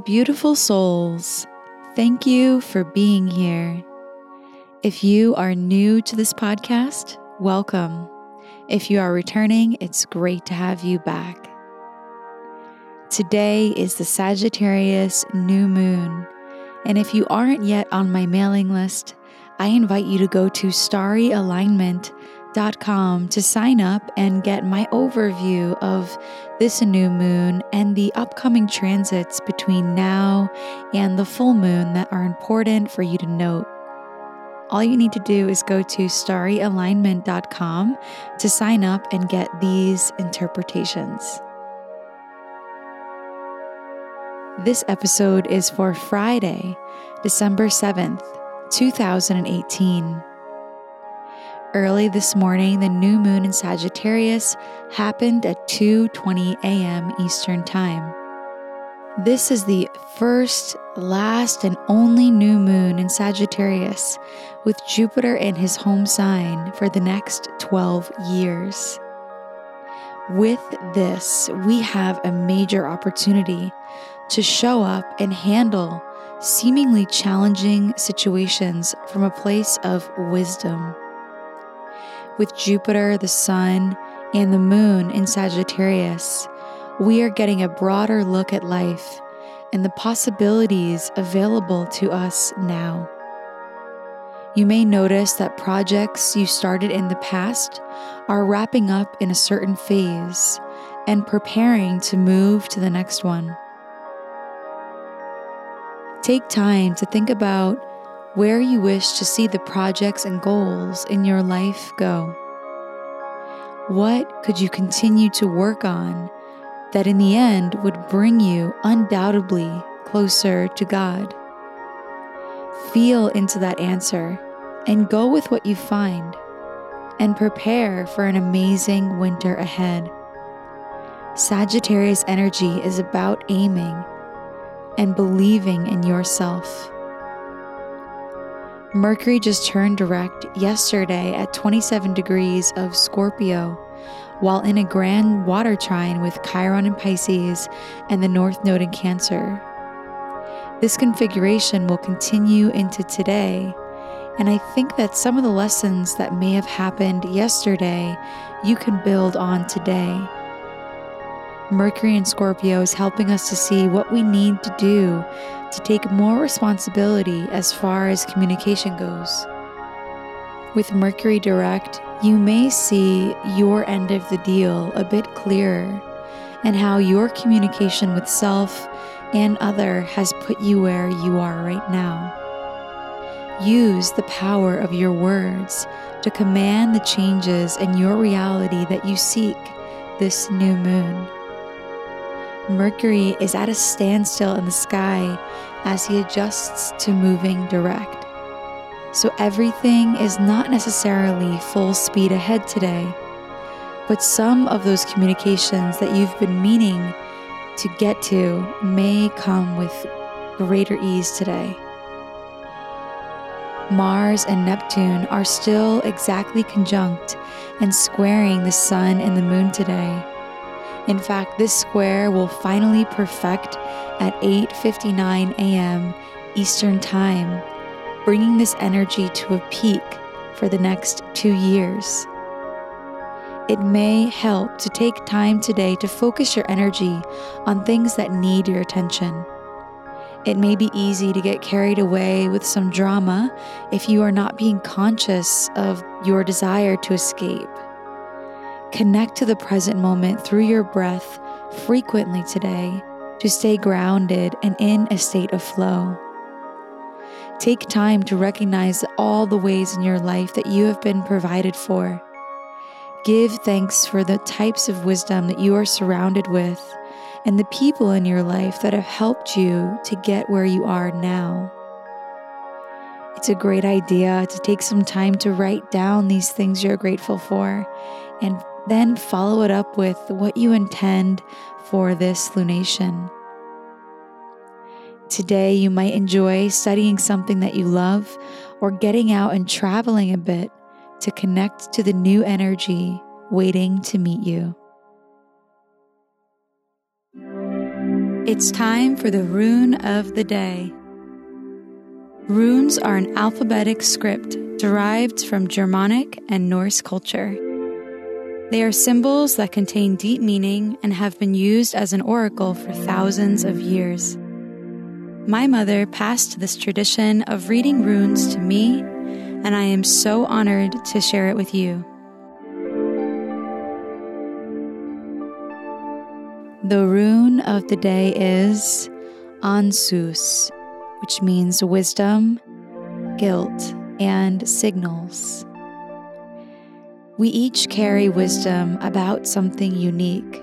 beautiful souls. Thank you for being here. If you are new to this podcast, welcome. If you are returning, it's great to have you back. Today is the Sagittarius new moon, and if you aren't yet on my mailing list, I invite you to go to starryalignment.com com to sign up and get my overview of this new moon and the upcoming transits between now and the full moon that are important for you to note. All you need to do is go to starryalignment.com to sign up and get these interpretations. This episode is for Friday, December 7th, 2018. Early this morning, the new moon in Sagittarius happened at 2:20 a.m. Eastern Time. This is the first, last, and only new moon in Sagittarius, with Jupiter in his home sign for the next 12 years. With this, we have a major opportunity to show up and handle seemingly challenging situations from a place of wisdom with Jupiter, the Sun, and the Moon in Sagittarius, we are getting a broader look at life and the possibilities available to us now. You may notice that projects you started in the past are wrapping up in a certain phase and preparing to move to the next one. Take time to think about where you wish to see the projects and goals in your life go. What could you continue to work on that in the end would bring you undoubtedly closer to God? Feel into that answer and go with what you find and prepare for an amazing winter ahead. Sagittarius energy is about aiming and believing in yourself. Mercury just turned direct yesterday at 27 degrees of Scorpio, while in a grand water trine with Chiron in Pisces and the North Node in Cancer. This configuration will continue into today, and I think that some of the lessons that may have happened yesterday you can build on today. Mercury in Scorpio is helping us to see what we need to do to take more responsibility as far as communication goes. With Mercury direct, you may see your end of the deal a bit clearer and how your communication with self and other has put you where you are right now. Use the power of your words to command the changes in your reality that you seek this new moon. Mercury is at a standstill in the sky as he adjusts to moving direct. So everything is not necessarily full speed ahead today, but some of those communications that you've been meaning to get to may come with greater ease today. Mars and Neptune are still exactly conjunct and squaring the Sun and the Moon today. In fact, this square will finally perfect at 8:59 a.m. Eastern Time, bringing this energy to a peak for the next 2 years. It may help to take time today to focus your energy on things that need your attention. It may be easy to get carried away with some drama if you are not being conscious of your desire to escape. Connect to the present moment through your breath frequently today to stay grounded and in a state of flow. Take time to recognize all the ways in your life that you have been provided for. Give thanks for the types of wisdom that you are surrounded with and the people in your life that have helped you to get where you are now. It's a great idea to take some time to write down these things you're grateful for and then follow it up with what you intend for this lunation. Today, you might enjoy studying something that you love or getting out and traveling a bit to connect to the new energy waiting to meet you. It's time for the rune of the day. Runes are an alphabetic script derived from Germanic and Norse culture. They are symbols that contain deep meaning and have been used as an oracle for thousands of years. My mother passed this tradition of reading runes to me, and I am so honored to share it with you. The rune of the day is Ansuz, which means wisdom, guilt, and signals. We each carry wisdom about something unique,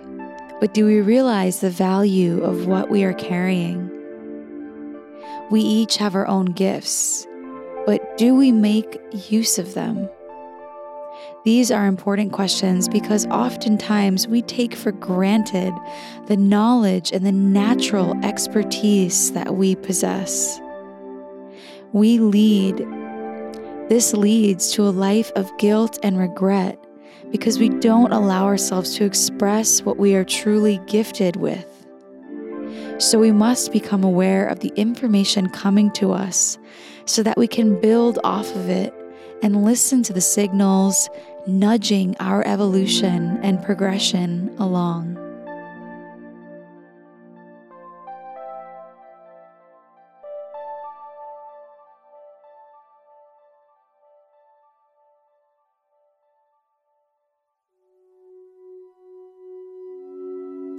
but do we realize the value of what we are carrying? We each have our own gifts, but do we make use of them? These are important questions because oftentimes we take for granted the knowledge and the natural expertise that we possess. We lead. This leads to a life of guilt and regret because we don't allow ourselves to express what we are truly gifted with. So we must become aware of the information coming to us so that we can build off of it and listen to the signals nudging our evolution and progression along.